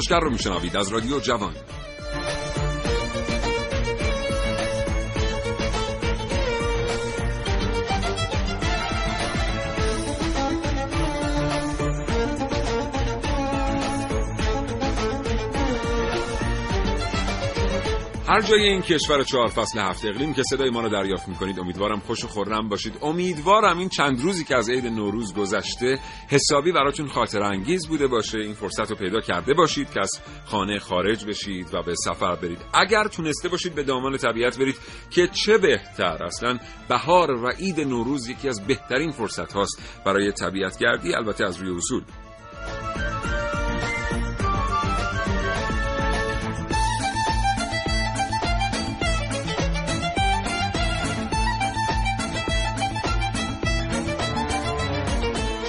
کاوشگر رو میشنوید. از رادیو جوان. هر جای این کشور چهار فصل هفت اقلیم که صدای ما رو دریافت می‌کنید امیدوارم خوش و خورم باشید. امیدوارم این چند روزی که از عید نوروز گذشته حسابی براتون خاطر انگیز بوده باشه این فرصت رو پیدا کرده باشید که از خانه خارج بشید و به سفر برید. اگر تونسته باشید به دامان طبیعت برید که چه بهتر؟ اصلا بهار و عید نوروز یکی از بهترین فرصت هاست برای طبیعت گردی البته از روی اصول.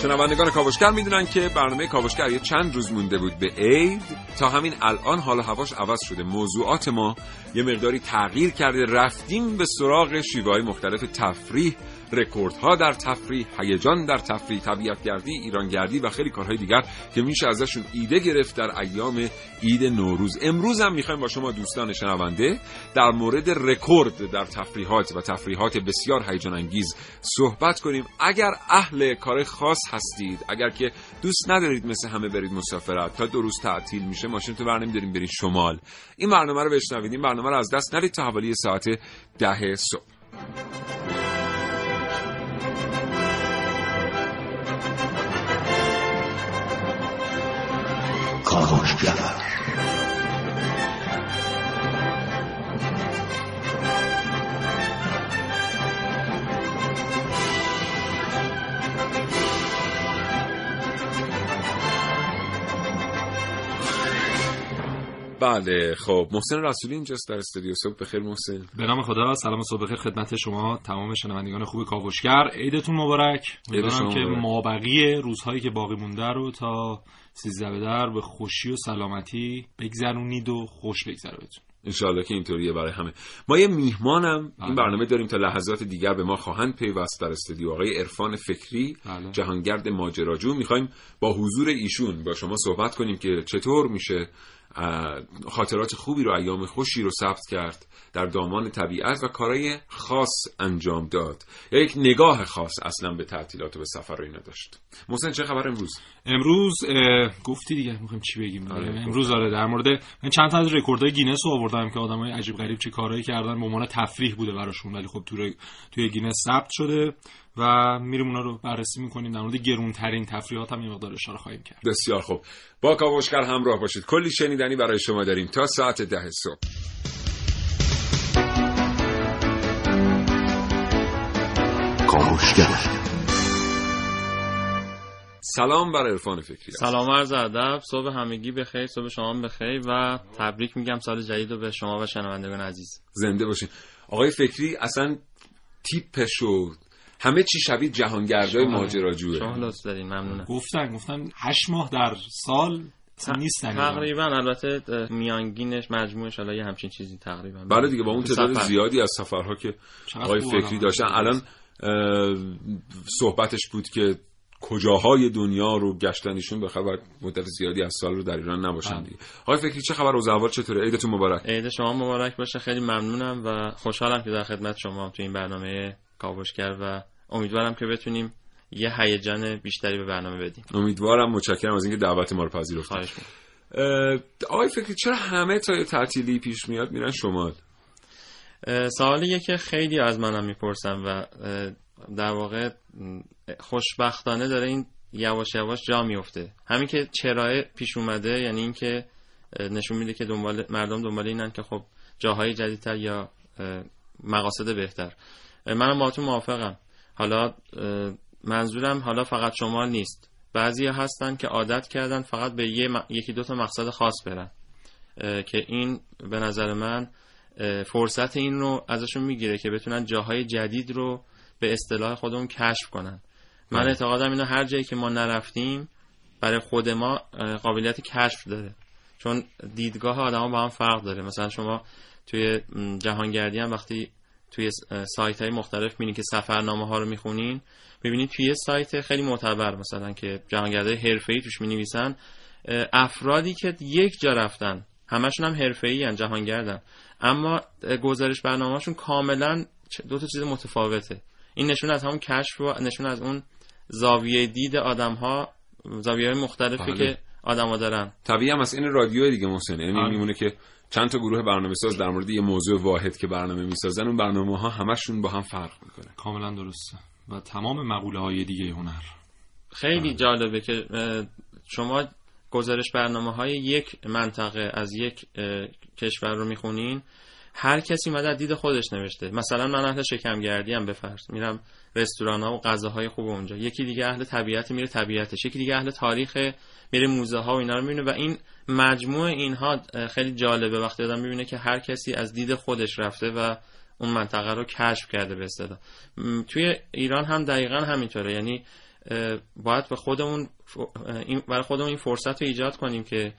شنوندگان کاوشگر می‌دونن که برنامه کاوشگر یه چند روز مونده بود به عید. تا همین الان حال و هواش عوض شده. موضوعات ما یه مقداری تغییر کرده. رفتیم به سراغ شیوه های مختلف تفریح رکوردها در تفریح هیجان در تفریح طبیعتگردی ایرانگردی و خیلی کارهای دیگر که میشه ازشون ایده گرفت در ایام عید نوروز. امروز هم می‌خوایم با شما دوستان شنونده در مورد رکورد در تفریحات و تفریحات بسیار هیجان انگیز صحبت کنیم. اگر اهل کار خاص هستید اگر که دوست ندارید مثل همه برید مسافرت تا دو روز تعطیل میشه ماشین تو برنمیداریم برید شمال. این برنامه رو بشنوید. این برنامه رو از دست ندید تا حوالی ساعت ده صبح. کاوشگر بله خب. محسن رسولی اینجاست در استودیو. صبح بخیر محسن. به نام خدا. سلام صبح بخیر خدمت شما تمام شنوندگان خوب کاوشگر. عیدتون مبارک. عید شما امیدوارم که مبارک. مابقی روزهایی که باقی مونده رو تا سیزده به در به خوشی و سلامتی بگذرونید و خوش بگذره بهتون انشاءالله که اینطوریه برای همه ما یه میهمانم این بله. برنامه داریم تا لحظات دیگر به ما خواهند پیوست در استودیو آقای عرفان فکری بله. جهانگرد ماجراجو می‌خوایم با حضور ایشون با شما صحبت کنیم که چطور میشه خاطرات خوبی رو ایام خوشی رو ثبت کرد در دامان طبیعت و کارهای خاص انجام داد. یا یک نگاه خاص اصلا به تعطیلات و به سفر رو اینا داشت. محسن چه خبر امروز؟ امروز گفتی دیگه می‌خوایم چی بگیم. آره، امروز آره در مورد من چند تا از رکوردهای گینس رو آوردم که آدمای عجیب غریب چه کارهایی کردن به عنوان تفریح بوده براشون ولی خب توی توی گینس ثبت شده. و میریم اونا رو بررسی می‌کنیم. در مورد گرونترین تفریحات هم یه مقدار اشاره خواهیم کرد. بسیار خوب. با کاوشگر همراه باشید. کلی شنیدنی برای شما داریم تا ساعت ده صبح. کاوشگر. سلام بر عرفان فکری. سلام عرض ادب. صبح همگی بخیر صبح شما هم بخیر و تبریک میگم سال جدید رو به شما و شنوندگان عزیز. زنده باشین. آقای فکری اصلا تیپش و همه چی شبیه جهانگردای ماجراجوه. شما لطف دارین ممنونم. گفتن گفتن هشت ماه در سال نیستن. تقریبا البته میانگینش مجموعش حالا یه همچین چیزی تقریبا. بله دیگه با اون تعداد. زیادی از سفرها که آقای فکری. داشتن. الان صحبتش بود که کجاهای دنیا رو گشتن ایشون به خبر مدت زیادی از سال رو در ایران نباشن بله. دیگه. آقای فکری چه خبر؟ احوال چطوره؟ عیدتون مبارک. عید شما مبارک باشه. خیلی ممنونم و خوشحالم که در خدمت شما تو این برنامه کاوشگر و امیدوارم که بتونیم یه هیجان بیشتری به برنامه بدیم. امیدوارم متشکرم از اینکه دعوت ما رو پذیرفتید. خواهش می‌کنم. اه، آقای فکری چرا همه تا تعطیلی پیش میاد؟ میرن شمال. اه، سوالیه که خیلی از منم می‌پرسم و در واقع خوشبختانه داره این یواش یواش جا میفته همین که چرا پیش اومده یعنی اینکه نشون میده که دنبال مردم دنبال اینن که خب جاهای جدیدتر یا مقاصد بهتر. منم باهاتون موافقم. حالا منظورم حالا فقط شمال نیست. بعضی هستن که عادت کردن فقط به یه یکی دو تا مقصد خاص برن. که این به نظر من فرصت این رو ازشون می‌گیره که بتونن جاهای جدید رو به اصطلاح خودمون کشف کنن. من بله. اعتقادم اینو هر جایی که ما نرفتیم برای خود ما قابلیت کشف داره. چون دیدگاه آدما با هم فرق داره. مثلا شما توی جهانگردی هم وقتی توی سایت های مختلف می‌بینید که سفرنامه ها رو می‌خونین. ببینید توی سایت خیلی معتبر مثلا که جهانگردای حرفه‌ای توش می‌نویسن. افرادی که یک جا رفتن همشون هم حرفه‌ای ان جهانگردن. اما گزارش برنامه‌شون کاملا دو تا چیز متفاوته. این نشون از همون کشف و نشون از اون زاویه دید آدم ها زاویه های مختلفی بله. که آدما دارن. طبیعی هم از این رادیو دیگه محسن یعنی آره. میمونه که چند تا گروه برنامه ساز در مورد یه موضوع واحد که برنامه می‌سازن اون برنامه ها همشون با هم فرق می‌کنه. کاملا درسته. و تمام مقوله های دیگه هنر. خیلی آه. جالبه که شما گزارش برنامه های یک منطقه از یک کشور رو می‌خونین هر کسی اومده دید خودش نوشته. مثلا من اهل شکمگردی هم بفرض میرم رستوران ها و غذاهای خوب اونجا. یکی دیگه اهل طبیعت میره طبیعتش. یکی دیگه اهل تاریخ میره موزه ها و اینا رو می‌بینه. و این مجموع اینها خیلی جالبه. وقتی آدم می‌بینه که هر کسی از دید خودش رفته و اون منطقه رو کشف کرده به اصطلاح. توی ایران هم دقیقا همینطوره. یعنی باید به خودمون برای خودمون این فرصت رو ایجاد کنیم که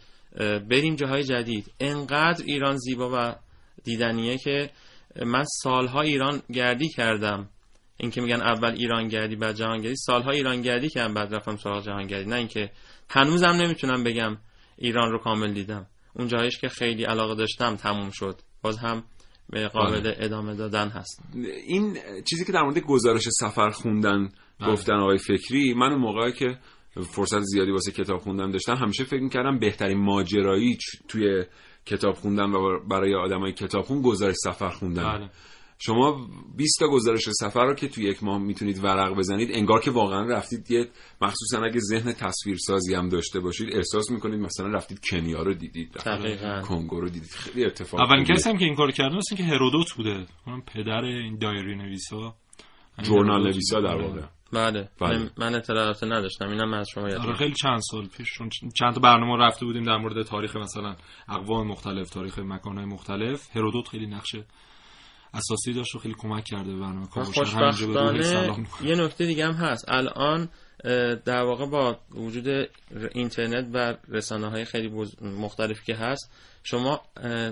بریم جاهای جدید. انقدر ایران زیبا و دیدنیه که من سالها ایران گردی کردم. اینکه میگن اول ایران گردی بعد جهان گردی. سالها ایران گردی کردم بعد رفتم سراغ جهان گردی. نه اینکه هنوزم نمی‌تونم بگم ایران رو کامل دیدم اون جایش که خیلی علاقه داشتم تموم شد باز هم قابل بله. ادامه دادن هست این چیزی که در مورد گزارش سفر خوندن بله. گفتن آقای فکری من اون موقعی که فرصت زیادی واسه کتاب خوندن داشتم همیشه فکر می‌کردم بهترین ماجرایی توی کتاب خوندن و برای آدمای کتاب خون گزارش سفر خوندن بله. شما 20 تا گزارش سفر رو که توی یک ماه می‌تونید ورق بزنید انگار که واقعا رفتید یه مخصوصا اگه ذهن تصویرسازی هم داشته باشید احساس می‌کنید مثلا رفتید کنیا رو دیدید کنگو رو دیدید. خیلی اتفاق اولین کسی هم که این کار کرده مثل که هرودوت بوده. اون پدر این دایری نویسا. جورنال نویسا در واقع. بله, بله. من اطلاعات نداشتم. اینم از شما یاد آره خیلی چند سال پیش چند تا برنامه رفته بودیم در مورد تاریخ مثلا اقوام مختلف تاریخ مکانهای مختلف. هرودوت خیلی نقشه اساسی داشت و خیلی کمک کرده به برنامه خوشبختانه یه نکته دیگه هم هست. الان در واقع با وجود اینترنت و رسانه های خیلی مختلفی که هست شما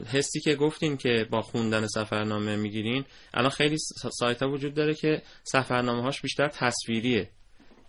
حسی که گفتین که با خوندن سفرنامه می‌گیرین الان خیلی سایت ها وجود داره که سفرنامه هاش بیشتر تصویریه.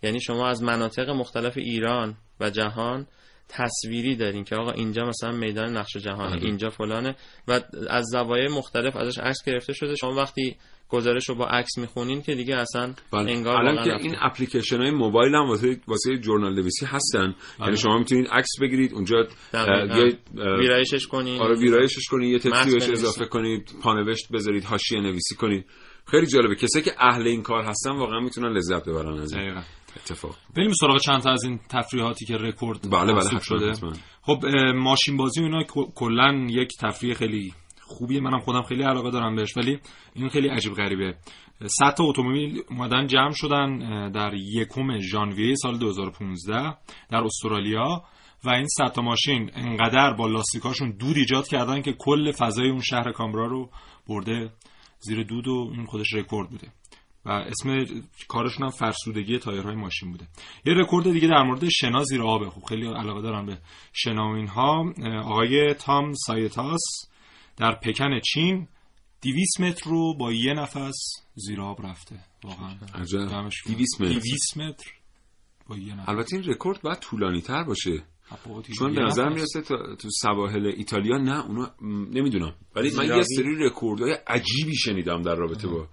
یعنی شما از مناطق مختلف ایران و جهان تصویری دارین که آقا اینجا مثلا میدان نقش جهانه آره. اینجا فلانه. و از زوایای مختلف ازش عکس گرفته شده. شما وقتی گزارش رو با عکس می‌خونین که دیگه اصلا بله. انگار الان که این اپلیکیشن های موبایل هم واسه واسه ژورنال نویسی هستن. بله. یعنی شما می‌تونید عکس بگیرید اونجا یه ویرایشش کنید. آره ویرایشش کنید یه تکسی اضافه کنید پانوشت بذارید حاشیه نویسی کنید. خیلی جالبه. کسی که اهل این کار هستن واقعا می‌تونن لذت ببرن از این اتفاق. بریم سراغ چند تا از این تفریحاتی که رکورد بله بله شده. خب ماشین بازی و اینا کلا یک تفریح خیلی خوبیه. منم خودم خیلی علاقه دارم بهش ولی این خیلی عجیب غریبه. 100 تا اتومبیل اومدن جمع شدن در یکم ژانویه سال 2015 در استرالیا و این 100 تا ماشین انقدر با لاستیکاشون دود ایجاد کردن که کل فضای اون شهر کانبرا رو برده زیر دود و این خودش رکورد بوده. و اسم کارشون هم فرسودگی تایرهای ماشین بوده. یه رکورد دیگه در مورد شنا زیر آبه. خوب خیلی علاقه دارم به شنا و اینها. آقای تام سایتاس در پکن چین 200 متر رو با یه نفس زیر آب رفته. واقعا. 200 متر. 200 متر با یه نفس. البته این رکورد باید طولانی تر باشه چون به نظر می‌رسه تو سواحل ایتالیا نه اونا نمی‌دونم. ولی من یه سری رکوردهای عجیبی شنیدم در رابطه با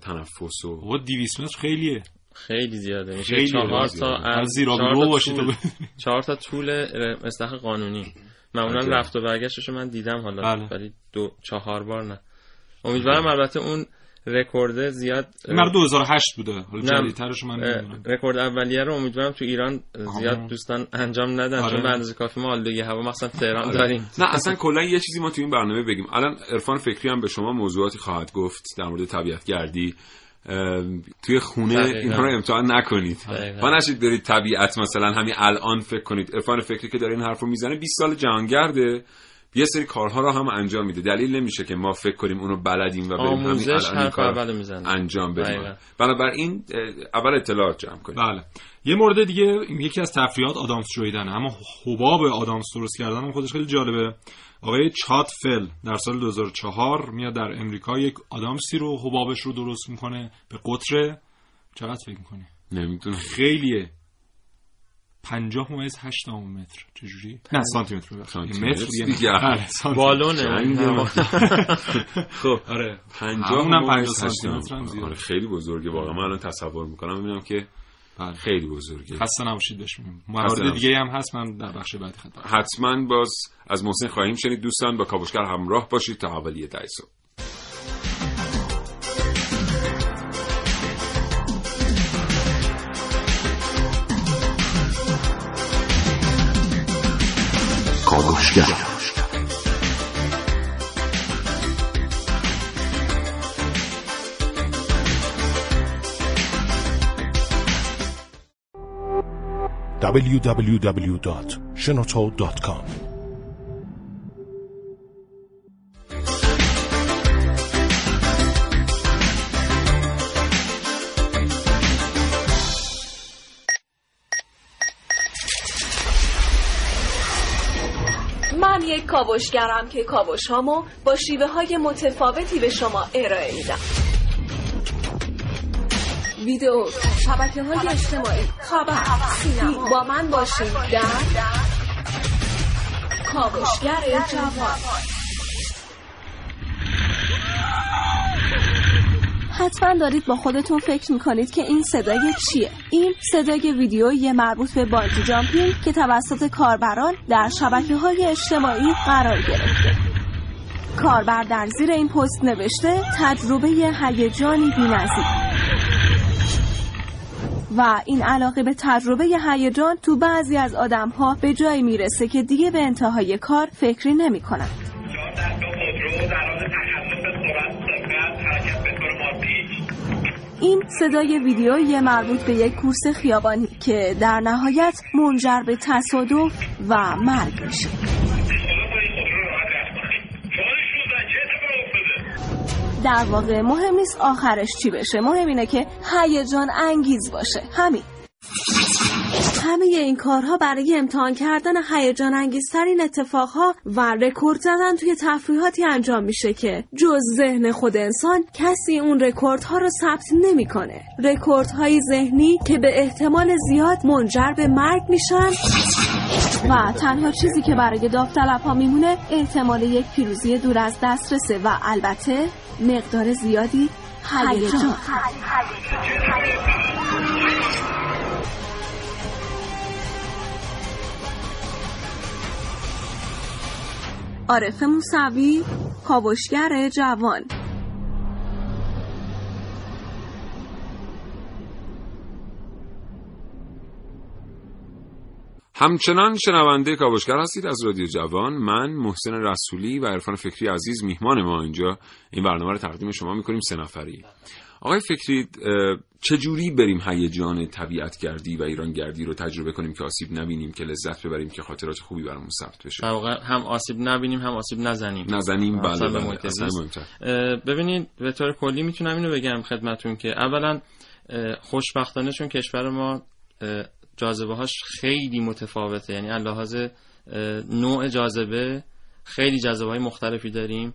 تنفس و 200 متر خیلیه. خیلی زیاده. میشه چهار تا از تو چهار تا طول استخر قانونی. معمولا رفت و برگشتش من دیدم حالا بله. ولی دو چهار بار نه. امیدوارم البته اون رکورد زیاد مر 2008 بوده حالا. جدیدترش من نمی‌دونم رکورد اولیه رو امیدوارم تو ایران زیاد آها. دوستان انجام ندن آره. چون به اندازه کافی ما آلودگی هوا مخصوصا تهران داریم نه اصلا کلا یه چیزی ما تو این برنامه بگیم الان عرفان فکری هم به شما موضوعاتی خواهد گفت در مورد طبیعت گردی توی خونه. اینها رو امتحان نکنید. با نشید برید طبیعت مثلا همین الان فکر کنید عرفان فکری که داره این حرف رو می‌زنه 20 سال جهانگرده یه سری کارها رو هم انجام میده. دلیل نمیشه که ما فکر کنیم اونو بلدیم و بریم همین الان کار انجام بدیم. بنابراین اول اطلاعات جمع کنید بله. یه مورد دیگه یکی از تفریحات آدامس جویدن. اما حباب آدامس درست کردن هم خودش خیلی جالبه. آقای چات فل در سال 2004 میاد در امریکا یک آدامسی رو حبابش رو درست می‌کنه به قطر. چقدر فکر می‌کنی؟ نمی‌دونم. خیلیه. 50 ممیز 8 متر. چجوری؟ نه سانتی متر. سانتیمتر. متر دیگه سانتی بالونه. خب. آره. 50 همونم ممیز 50 هشت سانتی متر هم. آره خیلی بزرگه. واقعا من الان تصور می‌کنم. می‌بینم که بله. خیلی بزرگه. خسته نباشید بهش میگم. موارد. دیگه هم هست. من در بخش بعدی خدمت حتما باز از محسن خواهیم شنید. دوستان با کاوشگر همراه باشید تا حوالی ده صبح. کاوشگر www.shenoto.com کاوشگرم که کاوش هامو با شیوه های متفاوتی به شما ارائه میدم. ویدیو شبکه های اجتماعی خبر سینما. با من باشید در کاوشگر جوان. حتما دارید با خودتون فکر می‌کنید که این صدای چیه. این صدای ویدیویی مربوط به بانجی جامپینگ که توسط کاربران در شبکه های اجتماعی قرار گرفته. کاربر در زیر این پست نوشته تجربه هیجانی بی‌نظیر. و این علاقه به تجربه هیجان تو بعضی از آدمها به جایی می‌رسه که دیگه به انتهای کار فکری نمی این صدای ویدیویی مربوط به یک کورس خیابانی که در نهایت منجر به تصادف و مرگ میشه. در واقع مهم نیست آخرش چی بشه. مهم اینه که هیجان انگیز باشه. همین. همه این کارها برای امتحان کردن هیجان انگیزترین اتفاقها و رکورد زدن توی تفریحاتی انجام میشه که جز ذهن خود انسان کسی اون رکوردها رو ثبت نمی‌کنه. رکوردهای ذهنی که به احتمال زیاد منجر به مرگ میشن و تنها چیزی که برای داوطلب ها میمونه احتمال یک پیروزی دور از دسترسه و البته مقدار زیادی هیجان. عارف موسوی کاوشگر جوان. همچنان شنونده کاوشگر هستید از رادیو جوان. من محسن رسولی و عرفان فکری عزیز میهمان ما اینجا. این برنامه رو تقدیم شما می‌کنیم سه نفری. آقای فکری چجوری بریم هیجان طبیعت گردی و ایران گردی رو تجربه کنیم که آسیب نبینیم که لذت ببریم که خاطرات خوبی برامون ثبت بشه؟ در واقع هم آسیب نبینیم هم آسیب نزنیم. نزنیم؟ بله بله. اه، ببینید به طور کلی می‌تونم اینو بگم خدمتون که اولا خوشبختانه چون کشور ما جاذبه هاش خیلی متفاوته. یعنی از لحاظ نوع جاذبه خیلی جاذبه های مختلفی داریم.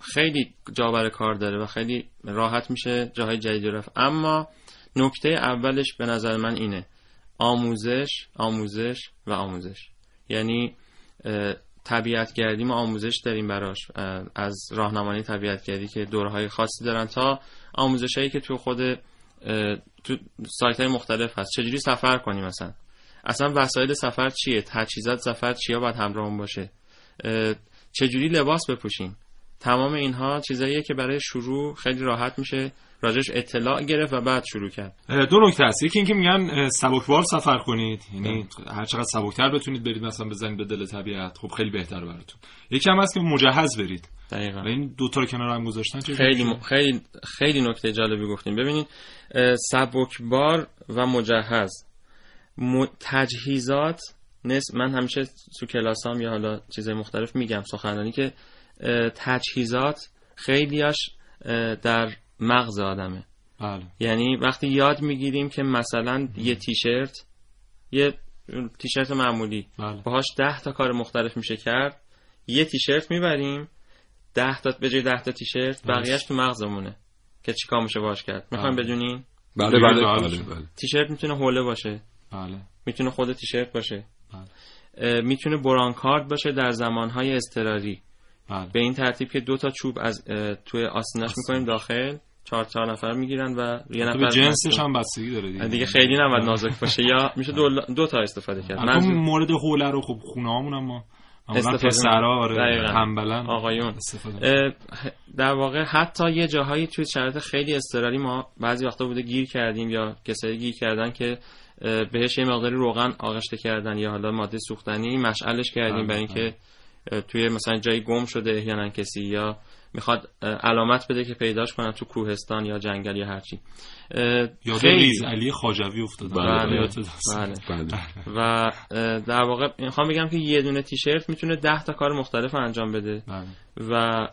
خیلی جا کار داره و خیلی راحت میشه جاهای جدید رفت. اما نکته اولش به نظر من اینه. آموزش آموزش و آموزش. یعنی اه، طبیعتگردی ما آموزش داریم براش. از راهنمایی طبیعتگردی که دورهای خاصی دارن تا آموزش هایی که تو خود تو سایت های مختلف هست. چجوری سفر کنیم مثلا؟ اصلا وسایل سفر چیه؟ تجهیزات سفر چیا باید همراهمون باشه؟ چجوری لباس بپوشیم؟ تمام اینها چیزاییه که برای شروع خیلی راحت میشه راجش اطلاع گرفت و بعد شروع کرد. دو نکته هست. یکی اینکه میگن سبکبار سفر کنید. یعنی هر چقدر سبکتر بتونید برید مثلا بزنید به دل طبیعت خب خیلی بهتر براتون. یکی هم هست که مجهز برید. دقیقا. و این دو تا رو کنار هم گذاشتن خیلی م- خیلی خیلی نکته جالبی گفتیم. ببینید سبکبار و مجهز. م- تجهیزات نس من همیشه تو کلاسام یا حالا چیزای مختلف میگم سخنرانی که تجهیزات خیلیاش در مغز آدمه. بله. یعنی وقتی یاد می‌گیریم که مثلا یه تیشرت یه تیشرت معمولی. بله. باهاش ده تا کار مختلف میشه کرد. یه تیشرت می‌بریم ده تا به جای ده تا تیشرت بقیهش تو مغزمونه که چیکار میشه باش کرد. می‌خوایم بله. بدونین؟ بله بله، بله بله. بله. بله. تیشرت می‌تونه حوله باشه. بله. می‌تونه خود تیشرت باشه. بله. می‌تونه برانکارد باشه در زمانهای اضطراری. بله. به این ترتیب که دو تا چوب از توی آستینش می‌کنیم داخل. چهار چهار نفر می‌گیرن و یه تو نفر جنسش. هم بستگی داره دیگه. دیگه خیلی نباید نازک باشه. یا میشه دو, دو تا استفاده کرد. منظور- مورد حوله رو خب خونه هامون هم معمولا استفاده پسرا آره. تنبلن آقایون. در واقع حتی یه جاهایی توی شرایط خیلی اضطراری ما بعضی وقتا بوده گیر کردیم یا کسایی گیر کردن که بهش یه مقداری روغن آغشته کردن یا حالا ماده سوختنی مشعلش کردیم بله، برای اینکه اه، توی مثلا جایی گم شده احیانا کسی یا می‌خواد علامت بده که پیداش کنن تو کوهستان یا جنگل یا هرچی. یاد ریز علی خاجوی افتاد بله، بله. بله. بله. و در واقع می‌خوام بگم که یه دونه تیشرت می‌تونه ده تا کار مختلف انجام بده. بله. و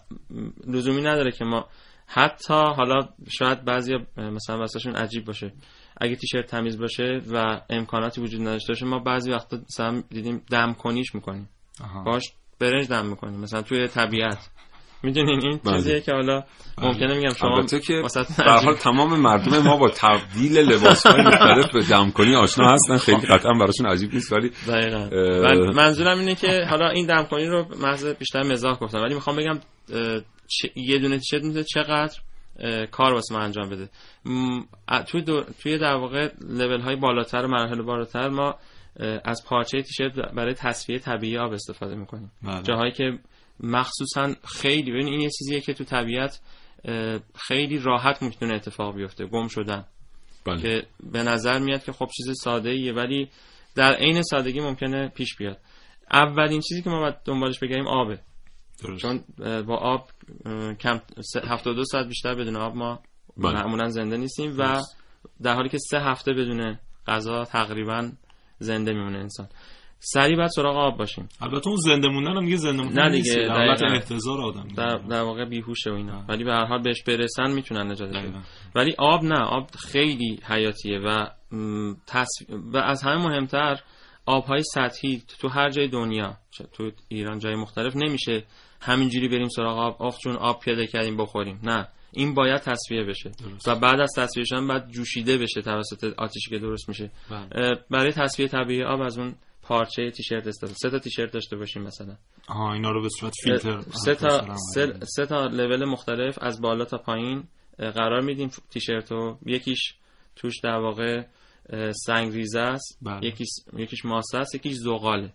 لزومی نداره که ما حتی حالا شاید بعضی مثلا واسهشون عجیب باشه. اگه تیشرت تمیز باشه و امکاناتی وجود نداشته باشه ما بعضی وقتا مثلا دیدیم دم کنیش می‌کنیم آها. باش برنج دم می‌کنیم مثلا توی طبیعت می‌دونین این بله. چیزیه که حالا ممکنه میگم شما البته که هر حال تمام مردم ما با تبدیل لباس های مختلف به دمکنی آشنا هستن خیلی قطعا براشون عجیب نیست ولی دقیقا اه. من- منظورم اینه که حالا این دمکنی رو محض بیشتر مزاح گفتم ولی می‌خوام بگم چه- یه دونه تیشرت می‌تونه چقدر کار واسه من انجام بده. توی, دو- توی در واقع لول های بالاتر و مراحل بالاتر ما از پارچه تیشرت برای تصفیه طبیعی آب استفاده می‌کنیم. بله. جاهایی که مخصوصا خیلی ببین این یه چیزیه که تو طبیعت خیلی راحت می‌تونه اتفاق بیفته گم شدن. بله. که به نظر میاد که خب چیز ساده ایه ولی در عین سادگی ممکنه پیش بیاد. اولین چیزی که ما باید دنبالش بگیریم آبه. درست. چون با آب کم سه- 72 ساعت بیشتر بدون آب ما بله. معمولا زنده نیستیم و در حالی که سه هفته بدون غذا تقریبا زنده میمونه انسان سریع باید سراغ آب باشیم البته اون زنده موندن هم دیگه زنده موندن نه نیست دیگه، در حالت. احتضار آدم در, در واقع بیهوشه و اینا ولی به هر حال بهش برسن می‌تونن نجاتش بدن. ولی آب نه آب خیلی حیاتیه و تصف... و از همه مهمتر آبهای سطحی تو هر جای دنیا تو ایران جای مختلف نمیشه همینجوری بریم سراغ آب. آخ چون آب پیدا کردیم بخوریم. نه. این باید تصفیه بشه. و بعد از تصفیه شدن بعد جوشیده بشه توسط آتیشی که درست میشه. بله. برای تصفیه طبیعی آب از اون پارچه تیشرت استفاده. سه تا تیشرت داشته باشیم مثلا. آها اینا رو به صورت فیلتر سه تا سه. سه تا لول مختلف از بالا تا پایین قرار میدیم تیشرت رو یکیش توش در واقع سنگ ریزه است. بله. یکیش یکیش ماسه است یکیش زغاله.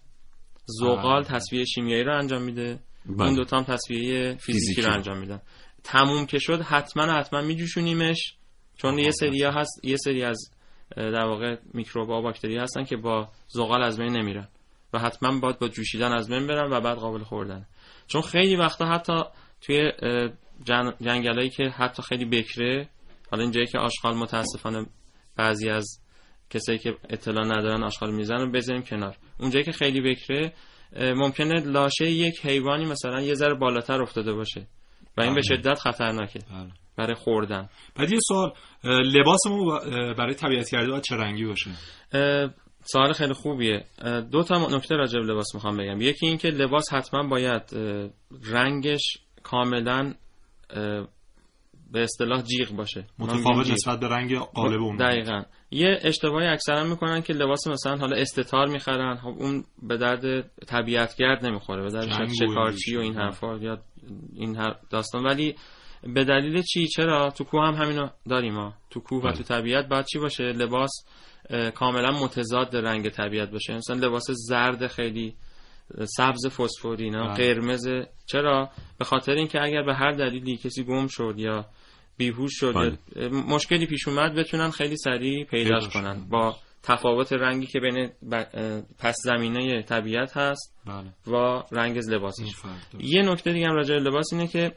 زغال بله. تصفیه شیمیایی رو انجام میده. بله. اون دوتا هم تصفیه فیزیکی فیزیکی. رو انجام میدن تموم که شد حتما حتما میجوشونیمش چون یه سری هست یه سری از در واقع میکروب و باکتری هستن که با زغال از بین نمیرن و حتما باید با جوشیدن از بین برن و بعد قابل خوردن چون خیلی وقتا حتی توی جن... جنگلایی که حتی خیلی بکره حالا اینجایی که آشغال متاسفانه بعضی از کسایی که اطلاع ندارن آشغال می‌زنن بذاریم کنار اونجایی که خیلی بکره ممکنه لاشه یک حیوانی مثلا یه ذره بالاتر افتاده باشه. و این به شدت خطرناکه بله. برای خوردن. بعد یه سوال لباس ما برای طبیعت گردی باید چه رنگی باشه؟ سوال خیلی خوبیه. دو تا نکته راجع به لباس می‌خوام بگم. یکی این که لباس حتما باید رنگش کاملا به اصطلاح جیغ باشه. متفاوت. نسبت به رنگ قالب اون دقیقا. یه اشتباهی اکثرا می‌کنن که لباس مثلا حالا استتار می‌خرن خب اون به درد طبیعتگرد نمی‌خوره به درد شکارچی و این. حرفا یا این داستان. ولی به دلیل چی؟ چرا؟ تو کوه هم همینو داریم ما. تو کوه و بله. تو طبیعت باید چی باشه؟ لباس کاملا متضاد رنگ طبیعت باشه. مثلا لباس زرد خیلی سبز فسفوری نه؟ بله. قرمز. چرا؟ به خاطر اینکه اگر به هر دلیلی کسی گم شد یا بیهوش شد. بله. مشکلی پیش اومد بتونن خیلی سریع پیداش. کنن. با تفاوت رنگی که بین پس زمینه طبیعت هست بله. و رنگ لباسش. یه نکته دیگه هم راجع لباس اینه که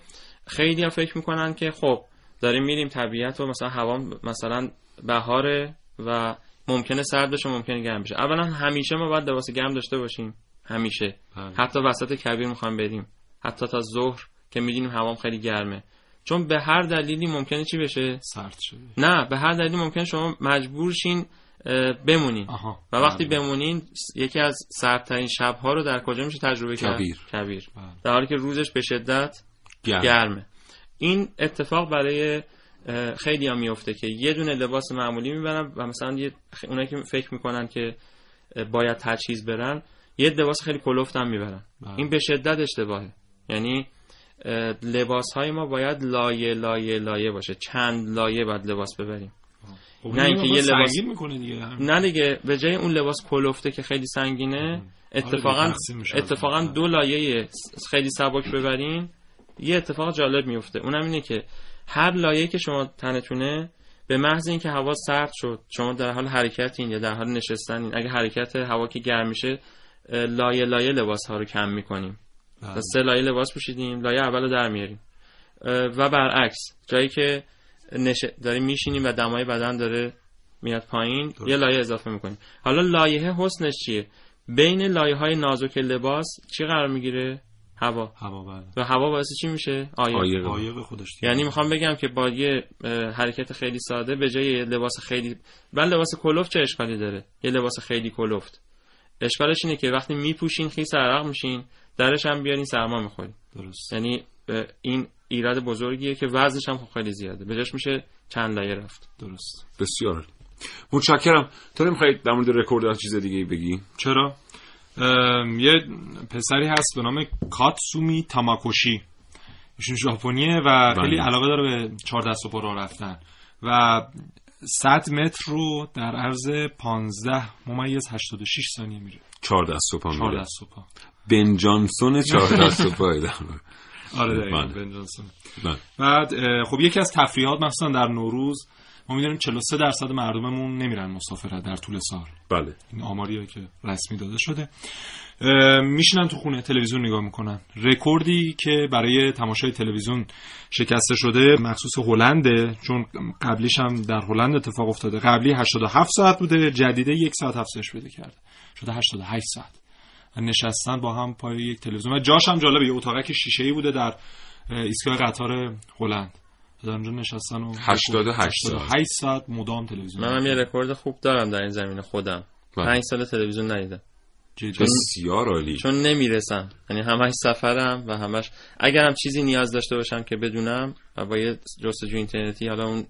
خیلی ها فکر می‌کنن که خب داریم میریم طبیعت و مثلا هوا مثلا بهاره و ممکنه سرد بشه ممکنه گرم بشه. اولا همیشه ما باید لباس گرم داشته باشیم. همیشه. بله. حتی وسط کبیر می‌خوایم بریم. حتی تا ظهر که می‌دونیم هوام خیلی گرمه. چون به هر دلیلی ممکنه چی بشه سرد شده نه به هر دلیلی ممکنه شما مجبور شین بمونین آها و وقتی بله. بمونین یکی از سردترین شبها رو در کجا میشه تجربه کرد کبیر. کبیر بله. در حالی که روزش به شدت گرم. گرمه این اتفاق برای خیلی ها میفته که یه دونه لباس معمولی می‌برن و مثلا یه اونایی که فکر می‌کنن که باید تجهیز برن یه لباس خیلی کلفت هم می‌برن بله. این به شدت اشتباهه یعنی لباس های ما باید لایه لایه لایه باشه. چند لایه باید لباس ببریم. خب نه اینکه یه لباس- می‌کنه دیگه. نه. دیگه به جای اون لباس کلفته که خیلی سنگینه اتفاقا تقسیم میشه. اتفاقا دو لایه خیلی سبک ببرین یه اتفاق جالب میفته اونم اینه که هر لایه که شما تنتونه به محض اینکه هوا سرد شد شما در حال حرکتین یا در حال نشستنین اگه حرکت هوا که گرم میشه لایه لایه لباس ها رو کم می‌کنیم. سه لایه لباس پوشیدیم لایه اول رو در میاریم. و برعکس جایی که نش... داریم میشینیم و دمای بدن داره میاد پایین یه لایه اضافه می‌کنیم. حالا لایه حسنش چیه؟ بین لایه های نازک لباس چی قرار می‌گیره؟ هوا. هوا بله. و هوا باعث چی میشه؟ آیه آیه. خودش دیگه. یعنی می‌خوام بگم که با یه حرکت خیلی ساده به جای یه لباس خیلی بل لباس کلفت چه اشکالی داره؟ یه لباس خیلی کلفت. اشکالش اینه که وقتی میپوشین خیس عرق میشین. درش هم بیارین سرما می‌خورین درست. یعنی این ایراد بزرگیه که وزنش هم خب خیلی زیاده. بجاش میشه چند لایه رفت. درست. بسیار. متشکرم. تو نمی‌خوای در مورد رکورد از چیز دیگه بگی؟ چرا؟ یه پسری هست به نام کاتسومی تاماکوشی. ایشون ژاپنیه و بله. خیلی علاقه داره به چهار دست و پا رفتن. و 100 متر رو در عرض 15 ممیز 86 ثانیه میره. چهار دست میره. و پا. بن جانسون چهار دست صبح آره دقیقاً بله. بن جانسون. بله. بعد خب یکی از تفریحات مثلا در نوروز ما می‌دونیم 43 درصد مردممون نمیرن مسافرت در طول سال. بله. این آماریه که رسمی داده شده. میشینن تو خونه تلویزیون نگاه می‌کنن. رکوردی که برای تماشای تلویزیون شکسته شده مخصوص هلنده چون قبلیش هم در هلند اتفاق افتاده. قبلی 87 ساعت بوده جدیده یک ساعت افزایش پیدا کرده. شده 88 ساعت. و نشستن با هم پای یک تلویزیون. و جاش هم جالبه یه اتاقک شیشه ای بوده در اه، ایستگاه قطار هلند. در اونجا نشستن و 88 ساعت. 88 ساعت مدام تلویزیون. منم یه رکورد خوب دارم در این زمینه خودم. بله. پنج سال تلویزیون ندیدم. جدی. بسیار عالی. چون نمی‌رسم. یعنی همش سفرم و همش اگرم چیزی نیاز داشته باشم که بدونم و با یه جستجو اینترنتی حالا اون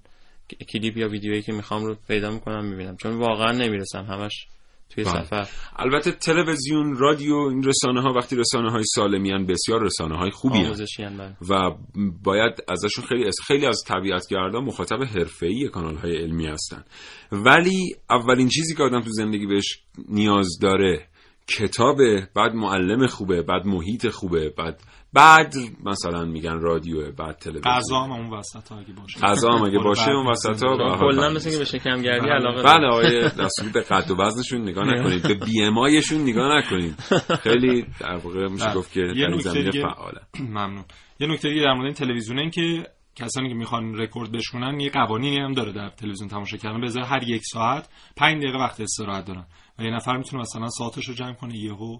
کلیپ یا ویدیویی که می‌خوام رو پیدا می‌کنم می‌بینم. چون واقعا نمی‌رسم. همش توی بله. سفر البته تلویزیون رادیو این رسانه ها وقتی رسانه های سالمیان بسیار رسانه های خوبی هم بله. و باید ازشون خیلی از خیلی از طبیعتگردان مخاطب حرفه‌ای کانال های علمی هستن ولی اولین چیزی که آدم تو زندگی بهش نیاز داره کتابه بعد معلم خوبه بعد محیط خوبه بعد بعد مثلا میگن رادیو بعد تلویزیون. غذا هم اون وسط ها اگه باشه. غذا هم اگه باشه اون وسط ها کلا مثل که به شکم گردی بله. علاقه بله. آقای دستوری به قد و وزنشون نگاه نکنید. به بی ام آیشون نگاه نکنید. خیلی در واقع میشه بله. گفت که در زمینه فعاله. ممنون. یه نکته دیگه در مورد این تلویزیونه این که کسانی که می‌خوان رکورد بشونن یه قوانینی هم داره در تلویزیون تماشا کردن به ازای هر یک ساعت 5 دقیقه وقت استراحت دارن و یه نفر می‌تونه مثلا ساعتش رو جمع کنه یهو.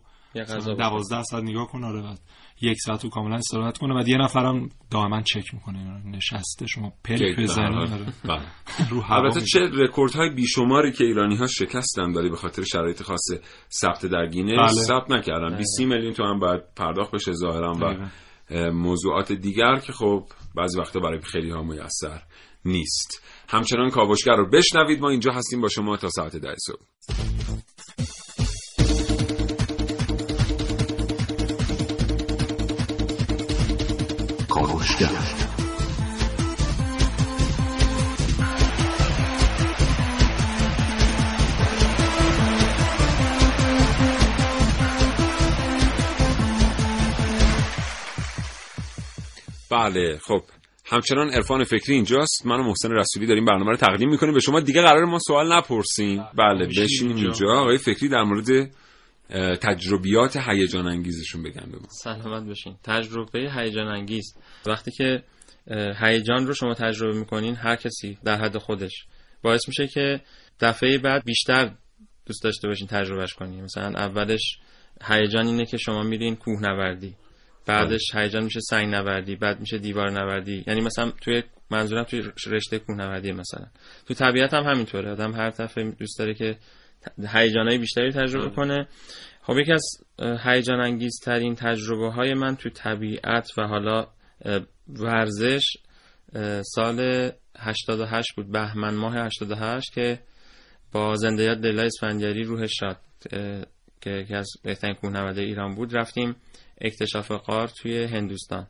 12 ساعت نگاه کنه آره بعد یک ساعت رو کاملا استراحت کنه بعد یه نفرم دائما چک می‌کنه نشسته شما که پلک در بزنی حال- آره. بله. البته. چه رکوردهای بیشماری که ایرانی ها شکستن ولی به خاطر شرایط خاص ثبت در گینه بله. ثبت نکردن 20 میلیون تومن باید پرداخت بشه ظاهرا و موضوعات دیگر که خب بعضی وقتا برای خیلی ها میسر نیست. همچنان کاوشگر رو بشنوید. ما اینجا هستیم با شما تا ساعت ده صبح. کاوشگر. بله خب. همچنان عرفان فکری اینجاست. من و محسن رسولی داریم برنامه رو تقدیم می‌کنیم. به شما دیگه قرار ما سوال نپرسیم. بله بشینیم اینجا. آقای فکری در مورد تجربیات هیجان انگیزشون بگن به ما. سلامت باشین تجربه هیجان انگیز. وقتی که هیجان رو شما تجربه می‌کنین هر کسی در حد خودش باعث میشه که دفعه بعد بیشتر دوست داشته باشین تجربهش کنین. مثلا اولش هیجان اینه که شما میرین کوهنوردی. بعدش هیجان میشه سنگ نوردی بعد میشه دیوار نوردی یعنی مثلا توی منظورم توی رشته کوهنوردی مثلا. تو طبیعت هم همینطوره. آدم هر دفعه دوست داره که هیجانای بیشتری تجربه کنه. خب یکی از هیجان انگیز ترین تجربه های من تو طبیعت و حالا ورزش سال 88 بود. بهمن ماه 88 که با زنده یاد لیلا اسفندیاری روحش شاد که یکی از بهترین کوهنورده ایران بود. رفتیم اکتشاف غار توی هندوستان.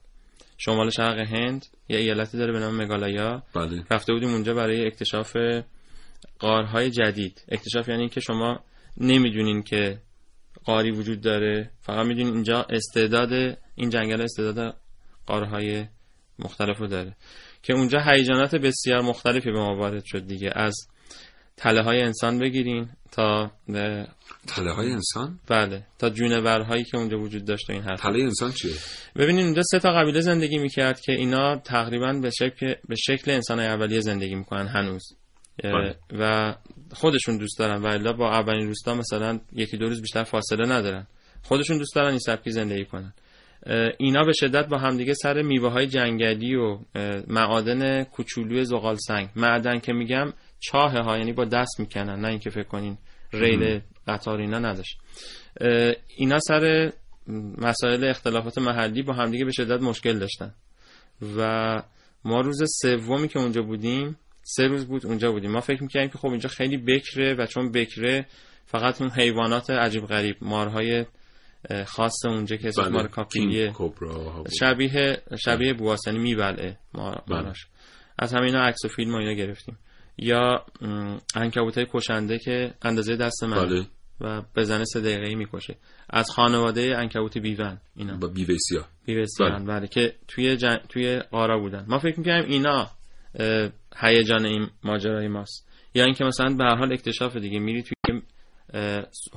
شمال شرق هند یه ایالتی داره به نام مگالایا بله. رفته بودیم اونجا برای اکتشاف غارهای جدید. اکتشاف یعنی که شما نمی‌دونین که غاری وجود داره. فقط می‌دونین اینجا استعداد این جنگل استعداد غارهای مختلف رو داره. که اونجا هیجانات بسیار مختلفی به ما وارد شد دیگه. از تله های انسان بگیرین تا تله های انسان؟ بله تا جونورهایی که اونجا وجود داشته این حرف. تله انسان چیه؟ ببینید اونجا سه تا قبیله زندگی می‌کرد که اینا تقریبا به شکل به شکل انسان اولیه زندگی می‌کنن هنوز. بله. و خودشون دوست دارن و الا با اولین روستا مثلا یکی دو روز بیشتر فاصله ندارن. خودشون دوست دارن این سبکی زندگی کنن. اینا به شدت با همدیگه سر میوه های جنگلی و معادن کوچولوی زغال سنگ. معدن که میگم چاه ها یعنی با دست می‌کنن نه اینکه فکر کنین ریل قطار اینا نداشت. اینا سر مسائل اختلافات محلی با همدیگه به شدت مشکل داشتن. و ما روز سومی که اونجا بودیم سه روز بود اونجا بودیم. ما فکر می‌کردیم که خب اینجا خیلی بکره و چون بکره فقط اون حیوانات عجیب غریب مارهای خاص اونجا که اسمش بله. مار کاپیلیه شبیه شبیه بواس یعنی میبلعه بله. ماراش. از همه اینا عکس و فیلم و اینا گرفتیم. یا عنکبوت های کشنده که اندازه دست من بله. و بزنه سه دقیقه می‌کشه. از خانواده عنکبوت بیون اینا. با بیوه سیاه. بیوسیان بله. که توی جن... توی قارا بودن. ما فکر می‌کنیم اینا هیجان این ماجرای ماست. یا اینکه مثلا به هر حال اکتشاف دیگه میری توی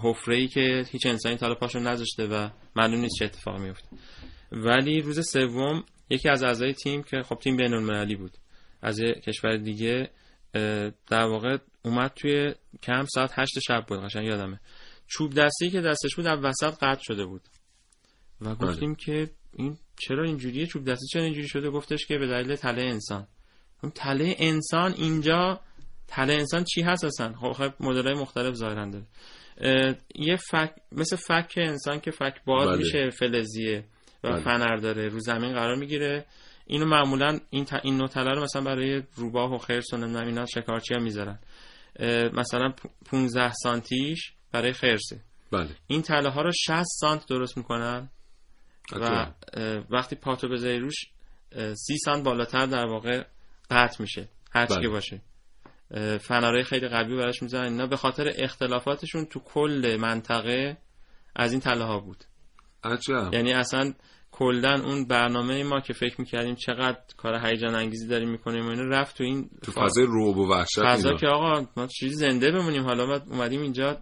حفره ای که هیچ انسانی تا پاشو نذاشته و معلوم نیست چه اتفاقی میفته ولی روز سوم یکی از اعضای تیم که خب تیم بین المللی بود از یه کشور دیگه در واقع اومد توی کم ساعت هشت شب بود قشنگ یادمه. چوب دستی که دستش بود از وسط قطع شده بود. و گفتیم که این چرا اینجوریه؟ چوب دستی چرا اینجوری شده؟ گفتش که به دلیل تله انسان. اون تله انسان اینجا تله انسان چی هست اصلا؟ خب خب مدل‌های مختلف ظاهرا داره. یه فک مثل فک انسان که فک باز بله. میشه فلزیه و بله. فنر داره رو زمین قرار می‌گیره. اینو معمولا این ت... این نوع تله رو مثلا برای روباه و خرس و نمی‌دونم اینا شکارچی ها می‌ذارن مثلا 15 سانتیش برای خرسه. بله. این تله ها رو 60 سانت درست می‌کنن و وقتی پاتو بذاری روش اه، 30 سانت بالاتر در واقع قطع میشه. هر چی بله. که باشه. فنرهای خیلی قوی براش می‌زنن اینا به خاطر اختلافاتشون تو کل منطقه از این تله ها بود. عجب. یعنی اصلا کلدن اون برنامه ما که فکر می‌کردیم چقدر کار هیجان انگیزی داریم می‌کنیم و اینا رفت تو این تو فضای روب و وحشت فضا اینا. که آقا ما چیزی زنده بمونیم. حالا ما اومدیم اینجا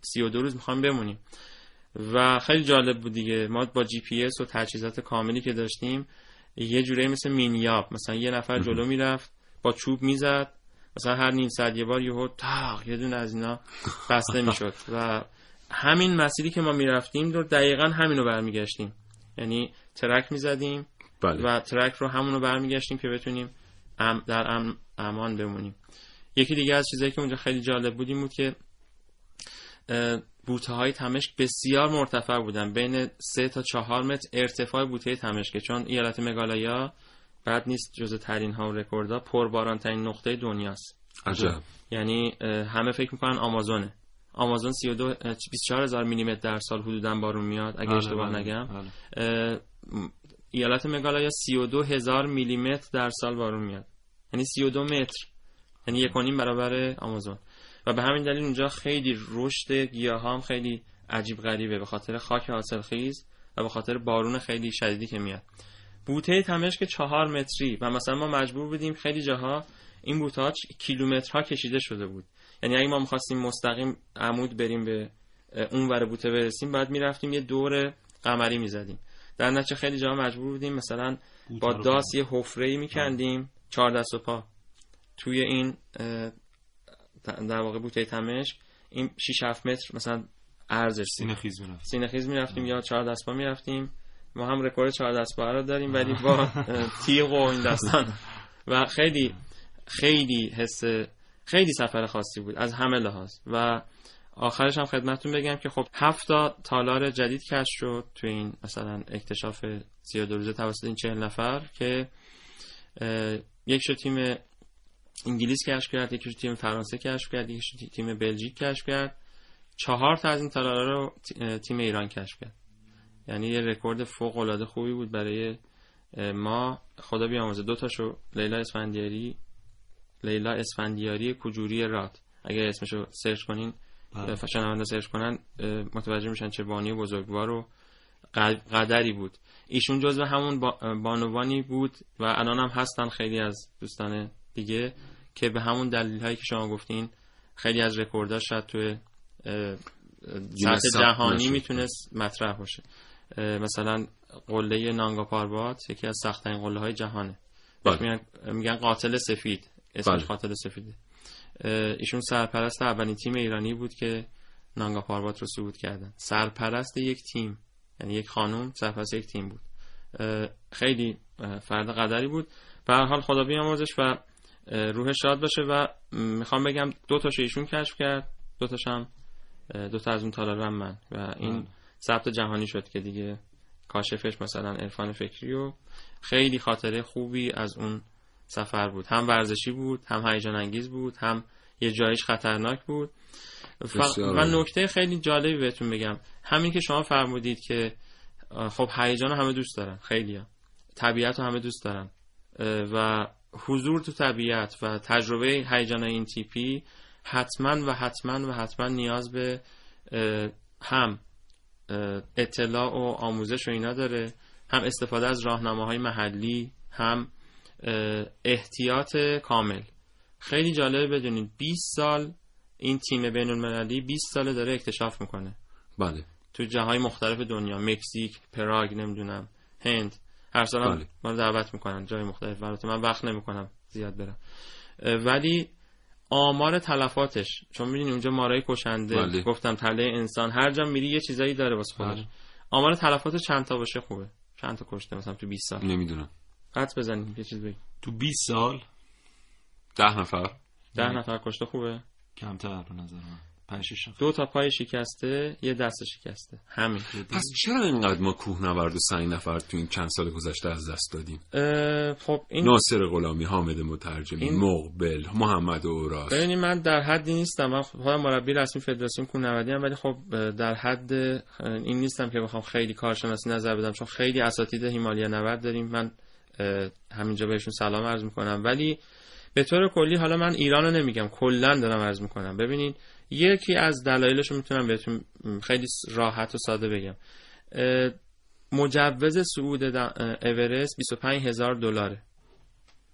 سی و دو روز می‌خوام بمونیم. و خیلی جالب بود دیگه. ما با جی پی اس و تجهیزات کاملی که داشتیم یه جوره مثل مینیاب. مثلا یه نفر جلو می‌رفت با چوب می‌زد. مثلا هر نیم ساعت یه بار یهو تاق یه دونه از اینا بسته می‌شد. و همین مسیری که ما می‌رفتیم رو دقیقا همین رو برمیگشتیم. یعنی track می‌زدیم بله. و track رو همونو برمیگشتیم که بتونیم ام در ام امان بمونیم. یکی دیگه از چیزایی که اونجا خیلی جالب بود این بود که بوته های تمشک بسیار مرتفع بودن. بین سه تا چهار متر ارتفاع بوته تمشک. چون ایالت مگالایا بعد نیست جزو ترین ها و رکوردها پرباران ترین نقطه دنیاست. عجب. یعنی همه فکر می‌کنن آمازونه. آمازون 32 اه، 24 هزار میلیمتر در سال حدودا بارون میاد اگه بله، اشتباه بله، نگم. بله. ایالت مگالایا 32 هزار میلیمتر در سال بارون میاد. یعنی 32 متر. یعنی یک و نیم برابر آمازون. و به همین دلیل اونجا خیلی رشد گیاه هم خیلی عجیب غریبه به خاطر خاک حاصلخیز و به خاطر بارون خیلی شدیدی که میاد. بوته تمشک چهار متری و مثلا ما مجبور بودیم خیلی جاها این بوته ها کیلومترها کشیده شده بود. یعنی اگه ما می‌خواستیم مستقیم عمود بریم به اون ور بوته برسیم بعد می‌رفتیم یه دور قمری می‌زدیم. در نتیجه خیلی جاها مجبور بودیم مثلا با داس یه حفره ای میکندیم چهار دست و پا. توی این در واقع بوته تمشک این 6 7 متر مثلا ارزش سینه خیز می‌رفتیم سینه خیز می‌رفتیم یا چهار دست پا می‌رفتیم. ما هم رکورد چهار دست پا رو داریم ولی با تیغ و این داستان. و خیلی خیلی حس خیلی سفر خاصی بود از همه لحاظ. و آخرش هم خدمتتون بگم که خب هفت تا تالار جدید کشف شد تو این مثلا اکتشاف 32 روزه توسط این 40 نفر که یکیشو تیم انگلیس کشف کرد یکی تیم فرانسه کشف کرد یکی تیم بلژیک کشف کرد. چهار تا از این تالارا رو تیم ایران کشف کرد. یعنی یه رکورد فوق العاده خوبی بود برای ما. خدا بیامرزه دو تاشو لیلا اسفندیاری لیلا اسفندیاری کجوری راد اگر اسمشو سرچ کنین شنونده سرچ کنن متوجه میشن چه بانی بزرگوار و قدری بود. ایشون جزو همون بانوانی بود و الان هم هستن خیلی از دوستان دیگه که به همون دلیل هایی که شما گفتین خیلی از رکوردها شاید توی سطح جهانی می‌تونست مطرح باشه. مثلا قله نانگا پاربات یکی از سختترین قله های جهانه میگن, میگن قاتل سفید. اسمش بله. قاتل سفیده. ایشون سرپرست اولین تیم ایرانی بود که نانگا پاربات رو صعود کردن. سرپرست یک تیم یعنی یک خانم سرپرست یک تیم بود. خیلی فرد قدری بود. به هر حال خدا بیامرزش و روح شاد باشه و می‌خوام بگم دو تاشو ایشون کشف کرد. دو تاشم دو تا از اون تالارم من. و این ثبت جهانی شد که دیگه کاشفش مثلا عرفان فکری و خیلی خاطره خوبی از اون سفر بود. هم ورزشی بود هم هیجان انگیز بود هم یه جایش خطرناک بود. و نکته خیلی جالبی بهتون بگم. همین که شما فرمودید که خب هیجان همه دوست دارن خیلی هم. طبیعت رو همه دوست دارن. و حضور تو طبیعت و تجربه هیجان این تیپی حتما و حتما و حتما نیاز به هم اطلاع و آموزش و اینا داره. هم استفاده از راهنماهای محلی هم احتیاط کامل. خیلی جالبه بدونید 20 سال این تیم بین المللی 20 ساله داره اکتشاف می‌کنه. بله. تو جاهای مختلف دنیا مکزیک پراگ نمی‌دونم هند هر سال بله. ما رو دعوت می‌کنن جای مختلف. البته من وقت نمی‌کنم زیاد برم. ولی آمار تلفاتش چون می‌دونی اونجا مارای کشنده بله. گفتم تله انسان هر جا میری یه چیزایی داره واسه خودش. بله. آمار تلفات چند تا باشه خوبه؟ چند تا کشته مثلا تو 20 سال؟ نمی‌دونم. حد بزنیم یه چیز بگی تو 20 سال ده نفر. ده نفر کشته خوبه؟ کمتر به نظر من. دو تا پای شکسته یه دست شکسته. همین. پس چرا اینقدر ما کوهنورد و سنگ نفر تو این چند سال گذشته از دست دادیم؟ خب این ناصر غلامی حامد مترجمی این... مقبل محمد اوراس. ببینید من در حدی نیستم. من خودم مربی رسمی فدراسیون کوهنوردی ام ولی خب در حد این نیستم که بخوام خیلی کارشناسی نظر بدم چون خیلی اساتید هیمالیا نورد داریم. من همینجا بهشون سلام عرض می‌کنم. ولی به طور کلی حالا من ایرانو نمیگم کلا دارم عرض می‌کنم. ببینید یکی از دلایلش رو می‌تونم بهتون خیلی راحت و ساده بگم. مجوز صعود اورست 25 هزار دلاره.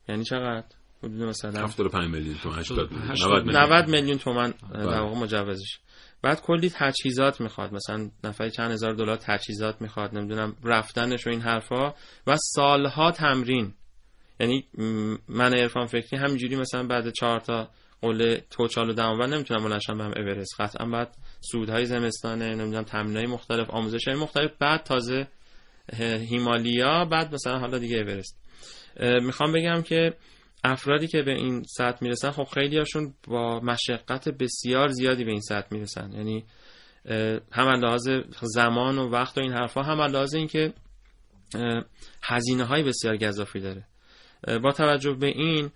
یعنی چقدر؟ حدود مثلا 75 میلیون تومان 80 90 میلیون. تومان در واقع مجوزش. بعد کلی تجهیزات می‌خواد. مثلا نفر چند هزار دلار تجهیزات می‌خواد نمی‌دونم رفتنش و این حرفا و سالها تمرین. یعنی من عرفان فکری همینجوری مثلا بعد چهار تا قله توچال و دماوند نمی‌تونم بلنشم برم اورست. قطعا بعد سودهای زمستانه نمی‌دونم تمرینای مختلف آموزش های مختلف. بعد تازه هیمالیا بعد مثلا حالا دیگه اورست. می‌خوام بگم که افرادی که به این سطح می‌رسن خب خیلی هاشون با مشقت بسیار زیادی به این سطح می‌رسن. یعنی هم لحاظ زمان و وقت و این حرفا هم لحاظ اینکه هزینه های بسیار گذافی داره. با توجه به این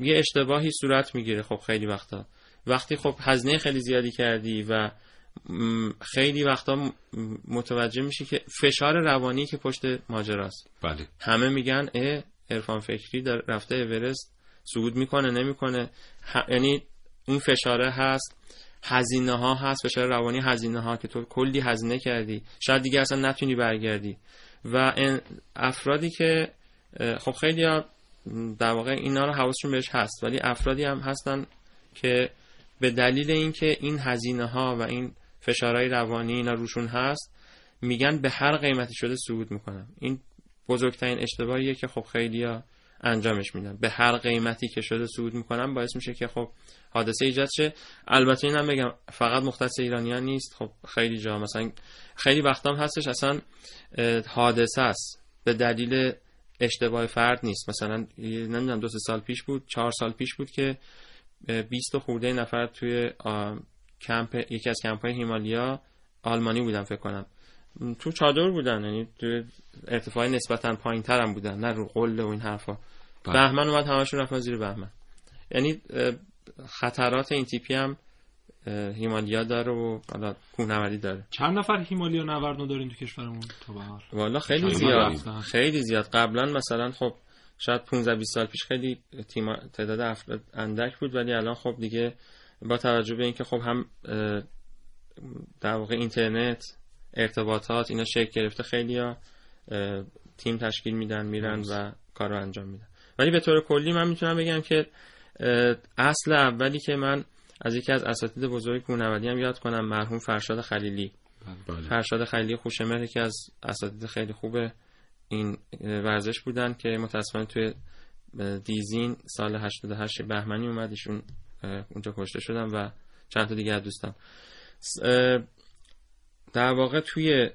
یه اشتباهی صورت می‌گیره خب خیلی وقتا. وقتی خب هزینه خیلی زیادی کردی و خیلی وقتا متوجه میشی که فشار روانی که پشت ماجراست. بله. همه میگن اه عرفان فکری در رفته اورست صعود می‌کنه نمی‌کنه. یعنی این فشاره هست هزینه ها هست فشار روانی هزینه ها که تو کلی هزینه کردی. شاید دیگه اصلا نتونی برگردی. و افرادی که خب خیلی ها در واقع اینا رو حواسشون بهش هست. ولی افرادی هم هستن که به دلیل اینکه این هزینه ها و این فشارهای روانی اینا روشون هست میگن به هر قیمتی شده صعود می‌کنم این بزرگترین اشتباهیه که خب خیلی انجامش میدن. به هر قیمتی که شده صعود می‌کنن باعث میشه که خب حادثه ایجاد شه. البته اینم بگم فقط مختص ایرانیان نیست. خب خیلی جا مثلا خیلی وقتا هم هستش اصلا حادثه است. به دلیل اشتباه فرد نیست. مثلا نمی‌دونم دو سال پیش بود چهار سال پیش بود که اه، 20 و خورده نفر توی کمپ یکی از کمپ های هیمالیا آلمانی بودن فکر کنم. تو چادر بودن یعنی تو ارتفاع نسبتا پایین تر هم بودن نه رو قله و این حرفا. بله. بهمن اومد همشون رفتن زیر بهمن. یعنی خطرات این تیپی هم هیمالیا داره و حالا کوهنوردی داره. چند نفر هیمالیا نوردو دارین تو کشورمون تا به حال؟ والا خیلی زیاد. خیلی زیاد. قبلا مثلا خب شاید 15 20 سال پیش خیلی تیم تعداد افراد اندک بود ولی الان خب دیگه با توجه به اینکه خب هم در واقع اینترنت ارتباطات اینا شکل گرفته خیلی ها تیم تشکیل میدن میرن و کار رو انجام میدن. ولی به طور کلی من می‌تونم بگم که اصل اولی که من از یکی از اساتید بزرگ کوهنوردی هم یاد کنم مرحوم فرشاد خلیلی. بله. فرشاد خلیلی خوشمهر که از اساتید خیلی خوب این ورزش بودن که متاسفانه توی دیزین سال 88 بهمنی اومد ایشون اونجا کشته شدن و چند تا دیگه از اه، در واقع توی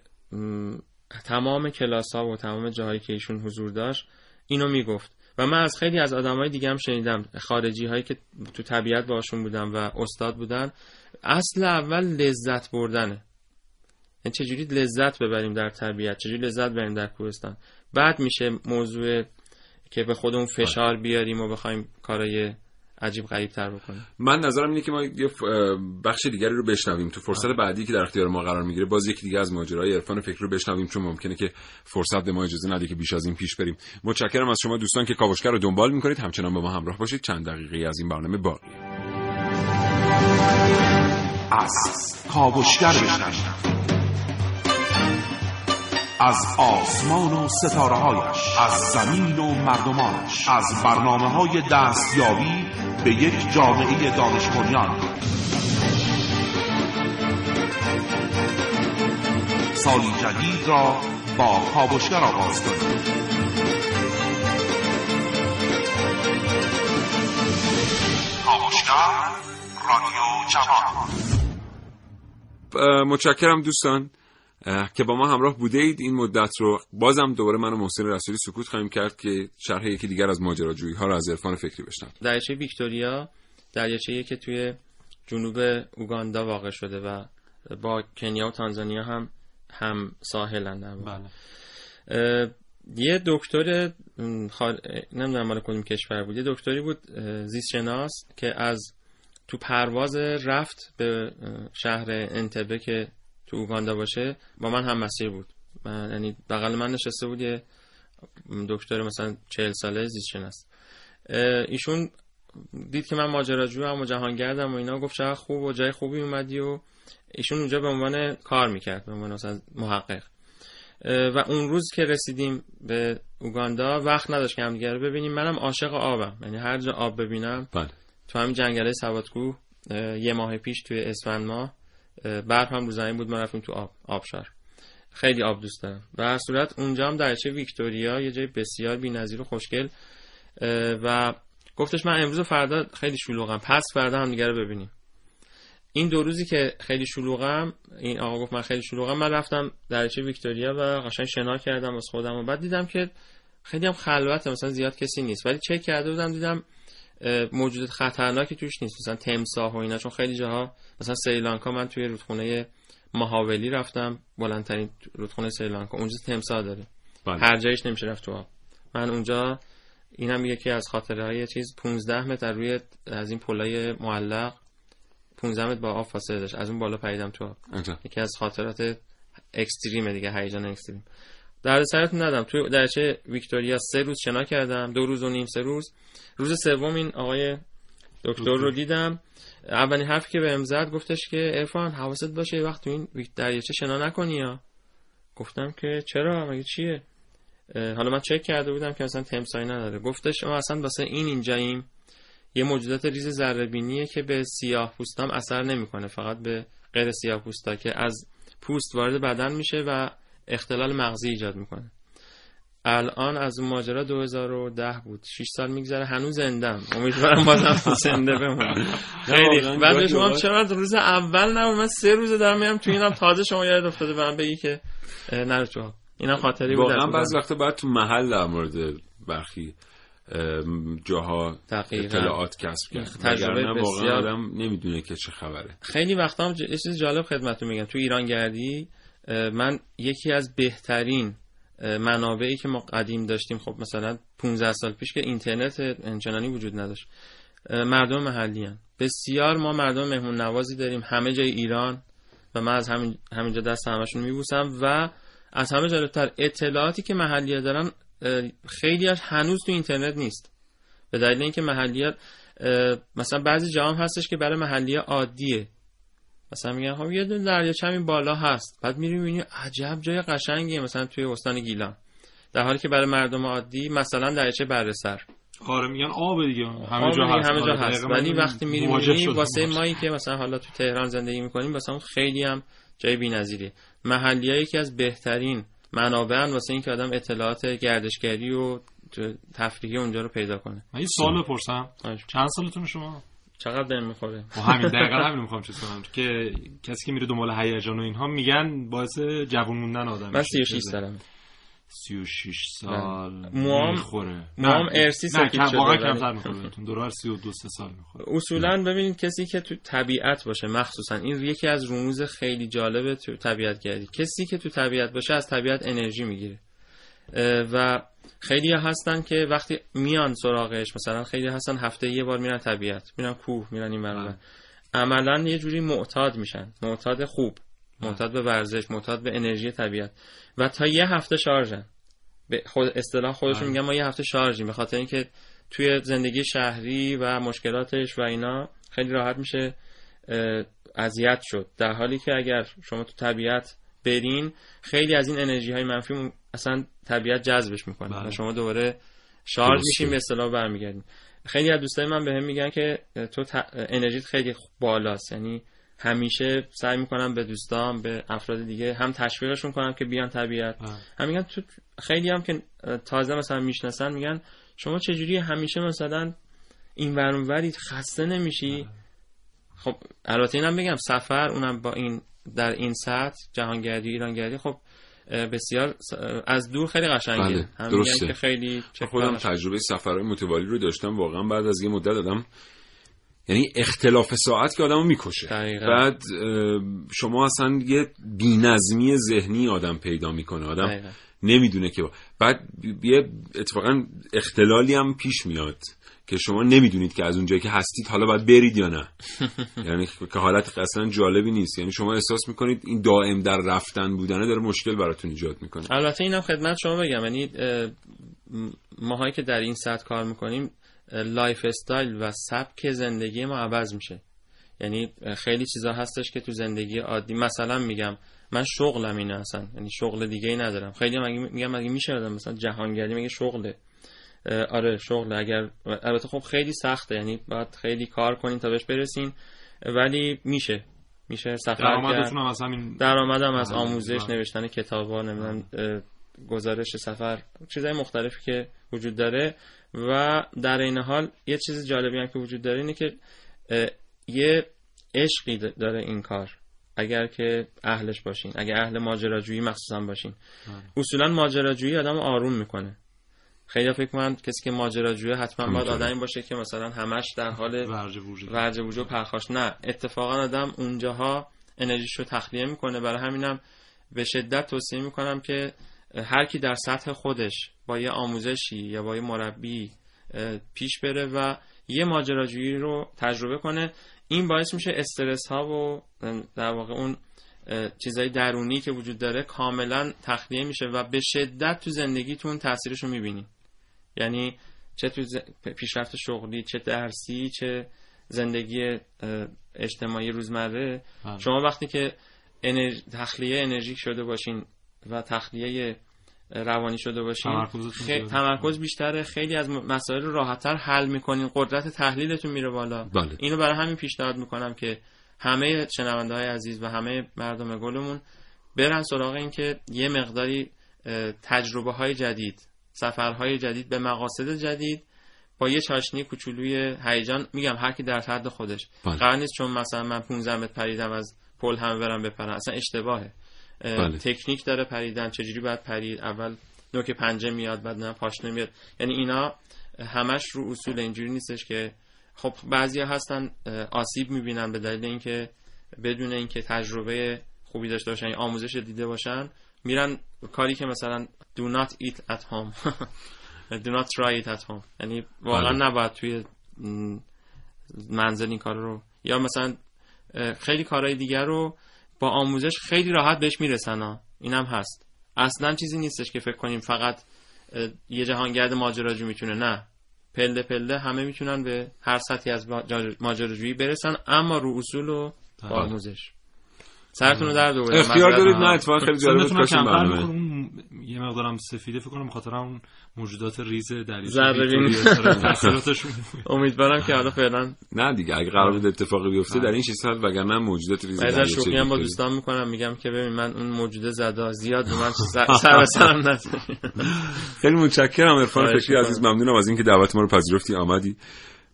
تمام کلاس ها و تمام جاهایی که ایشون حضور داشت اینو می‌گفت. و من از خیلی از آدمای دیگه هم شنیدم. خارجی هایی که تو طبیعت باشون بودن و استاد بودن. اصل اول لذت بردنه. یعنی چجوری لذت ببریم در طبیعت؟ چجوری لذت ببریم در کوهستان؟ بعد میشه موضوع که به خودمون فشار بیاریم و بخوایم کارای عجیب غریب تر بکنیم من نظرم اینه که ما یه بخش دیگری رو بشنویم. تو فرصت بعدی که در اختیار ما قرار می‌گیره باز یکی دیگه از ماجرای عرفان فکری رو بشنویم چون ممکنه که فرصت به ما اجازه نده که بیش از این پیش بریم. متشکرم از شما دوستان که کاوشگر رو دنبال می‌کنید. همچنان با ما همراه باشید. چند دقیقه از این برنامه باقیه از کاوشگر بشنوید از آسمان و ستاره هایش از زمین و مردمانش از برنامه های دستیابی به یک جامعه دانش سالی جدید را با کاوشگر آغاز کنید کاوشگر رادیو جوان اه، متشکرم دوستان. که با ما همراه بوده اید این مدت رو. بازم دوباره من و محسن رسولی سکوت خواهیم کرد که شرح یکی دیگر از ماجراجویی ها رو از عرفان فکری بشنویم. دریاچه ویکتوریا دریاچه که توی جنوب اوگاندا واقع شده و با کنیا و تانزانیا هم هم ساحلن. بله. یه دکتر خار... نمی‌دونم مال کدوم کشور بود. یه دکتری بود زیست شناس که از تو پرواز رفت به شهر انتبه که تو اوگاندا باشه با من هم مسیر بود. من یعنی بغل من نشسته بود یه دکتر مثلا چهل ساله زیست اه، ایشون دید که من ماجراجو هم و جهانگردم و اینا گفت چقدر خوب و جای خوبی اومدی و ایشون اونجا به عنوان کار می‌کرد به عنوان مثلا محقق. و اون روز که رسیدیم به اوگاندا وقت نداشت که همدیگه رو ببینیم. منم عاشق آبم. یعنی هر جا آب ببینم بله. تو همین جنگله سوادکوه اه، یه ماه پیش توی اسفند ماه اه، برف هم رو زمین بود ما رفتیم تو آب آبشار. خیلی آب دوست دارم. به هر صورت اونجا هم دریاچه ویکتوریا یه جای بسیار بی‌نظیر و خوشگل و گفتش من امروز و فردا خیلی شلوغم. پس فردا هم دیگه رو ببینیم. این دو روزی که خیلی شلوغم این آقا گفت من خیلی شلوغم من رفتم دریاچه ویکتوریا و قشنگ شنا کردم از خودم و بعد دیدم که خیلی هم خلوته مثلا زیاد کسی نیست. ولی چک کرده بودم دیدم موجودات خطرناکی توش نیست. مثلا تمساح و اینا چون خیلی جاها مثلا سریلانکا من توی رودخونه ماهاولی رفتم. بلندترین رودخونه سریلانکا. اونجا تمساح داره بله. هر جایش نمیشه رفت تو آب. من اونجا اینم یکی از خاطره های چیز 15 متر روی از این پلای معلق 15 متر با آب فاصله داشت. از اون بالا پریدم تو آب. یکی از خاطرات اکستریمه دیگه هیجان اکستریم. در سرتون ندم توی درچه ویکتوریا سه روز شنا کردم. دو روز و نیم سه روز. روز سوم این آقای دکتر رو دیدم. اولین حرفی که بهم زد گفتش که عرفان حواست باشه یه وقت تو این دریاچه شنا نکنی یا؟ گفتم که چرا؟ مگه چیه؟ حالا من چک کرده بودم که اصلا تمسایی نداره. گفتش ما اصلا واسه این اینجاییم. یه موجودات ریز ذره که به سیاه پوستام اثر نمی‌کنه. فقط به غیر سیاه پوستا که از پوست وارد بدن میشه و اختلال مغزی ایجاد می‌کنه. الان از اون ماجرا 2010 بود. 6 سال میگذره. هنوز زندم. امیدوارم بازم زنده بمونم. خیلی. بعد شما چرا روز اول نه من سه روز دارم میام تو اینم تازه شما یاد افتاده من بگی که نرو تو اینم خاطری بود. واقعا بعضی وقتا بعد تو محل در مورد برخی جاها اطلاعات کسب کرد. تجربه واقعا آدم نمی‌دونه که چه خبره. خیلی وقتا هم یه چیز جالب خدمتتون میگم. تو ایران گردی من یکی از بهترین منابعی که ما قدیم داشتیم خب مثلا 15 سال پیش که اینترنت انچنانی وجود نداشت مردم محلی هم. بسیار ما مردم مهمون نوازی داریم. همه جای ایران و من از همین همینجا دست همشون میبوسم و از همه جالبتر اطلاعاتی که محلی دارن خیلی هنوز تو اینترنت نیست. به دلیل اینکه محلیات مثلا بعضی جام هستش که برای محلی عادیه. مثلا میگن خب یه دونه دریاچه همین بالا هست. بعد میری می‌بینی عجب جای قشنگیه مثلا توی استان گیلان. در حالی که برای مردم عادی مثلا دریاچه برسر. آره میگن آب دیگه. همه جا هست, همه جا آره، هست. ولی وقتی میری می‌بینی واسه مایی که مثلا حالا تو تهران زندگی می‌کنیم واسه خیلی هم جای بی‌نظیره محلیه یکی از بهترین منابع واسه اینکه آدم اطلاعات گردشگری و تفریحی اونجا رو پیدا کنه. من یه سوال بپرسم. چند سالتون شما؟ چقدر دل می‌خوره. خب همین دقیقا همین می‌خوام چیز کنم. که کسی که میره دنبال هیجان و اینها میگن باعث جوون موندن آدم من 36 سالمه. 36 سال موام می‌خوره. موام ارسی سفید شده واقعا کمتر می‌خوره بهتون. دورار 32 سال می‌خوره. اصولا ببینید کسی که تو طبیعت باشه مخصوصا این یکی از رموز خیلی جالبه تو طبیعت گردی. کسی که تو طبیعت باشه از طبیعت انرژی می‌گیره. و خیلی هستن که وقتی میان سراغش مثلا خیلی هستن هفته یه بار میرن طبیعت میرن کوه میرن این برابر عملا یه جوری معتاد میشن معتاد خوب معتاد به ورزش معتاد به انرژی طبیعت. و تا یه هفته شارژن. به خود اصطلاح خودشون میگن ما یه هفته شارژیم به خاطر اینکه توی زندگی شهری و مشکلاتش و اینا خیلی راحت میشه اذیت شد. در حالی که اگر شما تو طبیعت برین خیلی از این انرژی های منفی اصلا طبیعت جذبش می‌کنه. و بله. شما دوباره شارژ میشین به اصطلاح برمیگردین. خیلی از دوستای من بهم میگن که تو انرژیت خیلی بالاست. یعنی همیشه سعی می‌کنم به دوستام به افراد دیگه هم تشویقشون کنم که بیان طبیعت. هم میگن تو خیلی هم که تازه مثلا می‌شناسن میگن شما چجوری همیشه مثلا این ورید خسته نمیشی؟ خب البته اینم بگم سفر اونم با این در این سطح جهانگردی ایرانگردی خب بسیار از دور خیلی قشنگه. بله درسته که خیلی خودم تجربه سفرهای متوالی رو داشتم واقعا بعد از یه مدت دادم یعنی اختلاف ساعت که آدمو می‌کشه. بعد شما اصلا یه بینظمی ذهنی آدم پیدا می‌کنه. آدم نمی‌دونه که بعد یه اتفاقا اختلالی هم پیش میاد. که شما نمی‌دونید که از اونجایی که هستید حالا باید برید یا نه. یعنی که حالت اصلا جالبی نیست. یعنی شما احساس می‌کنید این دائم در رفتن بودنه داره مشکل براتون ایجاد می‌کنه. البته اینم خدمت شما بگم. یعنی ماهایی که در این سطح کار می‌کنیم لایف استایل و سبک زندگی ما عوض میشه. یعنی خیلی چیزا هستش که تو زندگی عادی مثلا میگم من شغلم اینه اصلا. یعنی شغل دیگه ای ندارم. خیلی میگم اگه میشه مثلا جهانگردی میگه شغله. آره شغل اگر البته خب خیلی سخته یعنی باید خیلی کار کنین تا بهش برسین ولی میشه. میشه سفر درآمدتون هم از همین درآمدم از آموزش نوشتن کتابا نمی‌دونم گزارش سفر چیزهای مختلفی که وجود داره. و در این حال یه چیز جالبی هم که وجود داره اینه که یه عشقی داره این کار. اگر که اهلش باشین اگر اهل ماجراجویی مخصوصا باشین. بله. اصولا ماجراجویی آدم آروم می‌کنه. خیلی فکر من کسی که ماجراجویی حتما باید آدمی باشه که مثلا همش در حال ورج وجود. پرخاش. نه اتفاقا آدم اونجاها انرژیشو تخلیه می‌کنه. برای همینم به شدت توصیه می‌کنم که هر کی در سطح خودش با یه آموزشی یا با یه مربی پیش بره و یه ماجراجویی رو تجربه کنه این باعث میشه استرس ها و در واقع اون چیزای درونی که وجود داره کاملا تخلیه میشه و به شدت تو زندگیتون تاثیرش رو می‌بینی. یعنی چه تو پیشرفت شغلی چه درسی چه زندگی اجتماعی روزمره بله. شما وقتی که انرژ... تخلیه انرژیک شده باشین و تخلیه روانی شده باشین خی-. تمرکز بیشتره خیلی از مسائل رو راحتتر حل می‌کنین قدرت تحلیلتون میره بالا بله. اینو برای همین پیشنهاد می‌کنم که همه شنونده های عزیز و همه مردم گلمون برن سراغ این که یه مقداری تجربه های جدید سفرهای جدید به مقاصد جدید با یه چاشنی کوچولوی هیجان. میگم هر کی در حد خودش. بله. قرار نیست چون مثلا من 15 متر پریدم از پل همه برم بپرم اصلا اشتباهه. اه، بله. تکنیک داره پریدن. چجوری باید پرید؟ اول نوک پنجه میاد بعد نه پاشنه میاد. یعنی اینا همش رو اصول اینجوری نیستش که خب بعضیا هستن آسیب می‌بینن به دلیل اینکه بدون اینکه تجربه خوبی داشته باشن یا آموزش دیده باشن میرن کاری که مثلا do not eat at home. Do not try it at home. یعنی واقعا بله. نباید توی منزل این کار رو. یا مثلا خیلی کارهای دیگر رو با آموزش خیلی راحت بهش می‌رسن ها. اینم هست. اصلا چیزی نیستش که فکر کنیم فقط یه جهانگرد ماجراجو می‌تونه. نه. پله پله همه می‌تونن به هر سطحی از ماجر- ماجراجویی برسن اما رو اصول و با بله. آموزش. سرتون رو در دوباره اختیار دارید نه اتفاقا خیلی جالب بود سنتون کاش این کمتر برنامه می‌کنه. اون یه مقدارم سفیده فکر کنم بخاطر اون موجودات ریز داره تاثیراتشون امیدوارم که حالا فعلا نه دیگه اگه قرار بود اتفاقی بیفته در این 6 سال وگرنه موجودات ریز دریاچه شوخی هم با. دوستان می‌کنم میگم که ببین من اون موجوده زدا زیاد به من سر به سرم. خیلی متشکرم عرفان فکری. عزیز ممنونم از اینکه دعوت ما رو پذیرفتی آمدی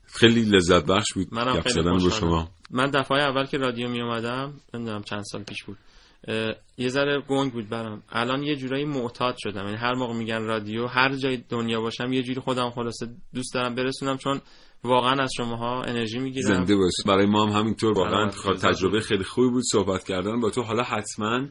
خیلی لذت بخش بود منم خیلی با. شما. من دفعه اول که رادیو می اومدم نمی‌دونم چند سال پیش بود یه ذره گنگ بود برام. الان یه جورایی معتاد شدم. یعنی هر موقع میگن رادیو هر جای دنیا باشم یه جوری خودم خلاصه دوست دارم برسونم چون واقعا از شماها انرژی می‌گیرم. زنده باش برای ما هم همینطور واقعا تجربه خیلی خوبی بود صحبت کردن. با تو حالا حتما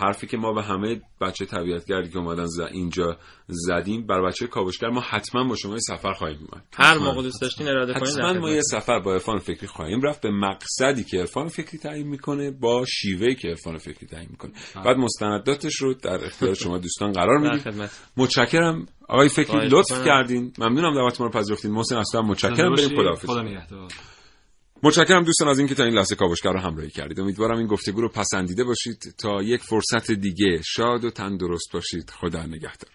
حرفی که ما به همه بچه طبیعتگردی که اومدن ز- اینجا زدیم بر بچه کاوشگر ما حتما با شما یه سفر خواهیم اومد. هر. موقع دوست داشتین اراده کنین حتما ما یه. سفر با عرفان فکری خواهیم رفت به مقصدی که عرفان فکری تعیین می‌کنه با شیوهی که عرفان فکری تعیین می‌کنه. بعد مستنداتش رو در اختیار شما دوستان قرار میدیم. متشکرم. آقای فکری لطف. کردین. ممنونم دعوت ما رو پذیرفتین. محسن اصلا متشکرم. بریم خداحافظ. خدا نگهدار. متشکرم دوستان از اینکه تا این لحظه کاوشگر رو همراهی کردید. امیدوارم این گفتگو رو پسندیده باشید تا یک فرصت دیگه شاد و تندرست باشید. خدا نگهدار.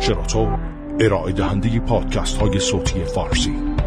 شراطو ارائه دهنده پادکست های صوتی فارسی.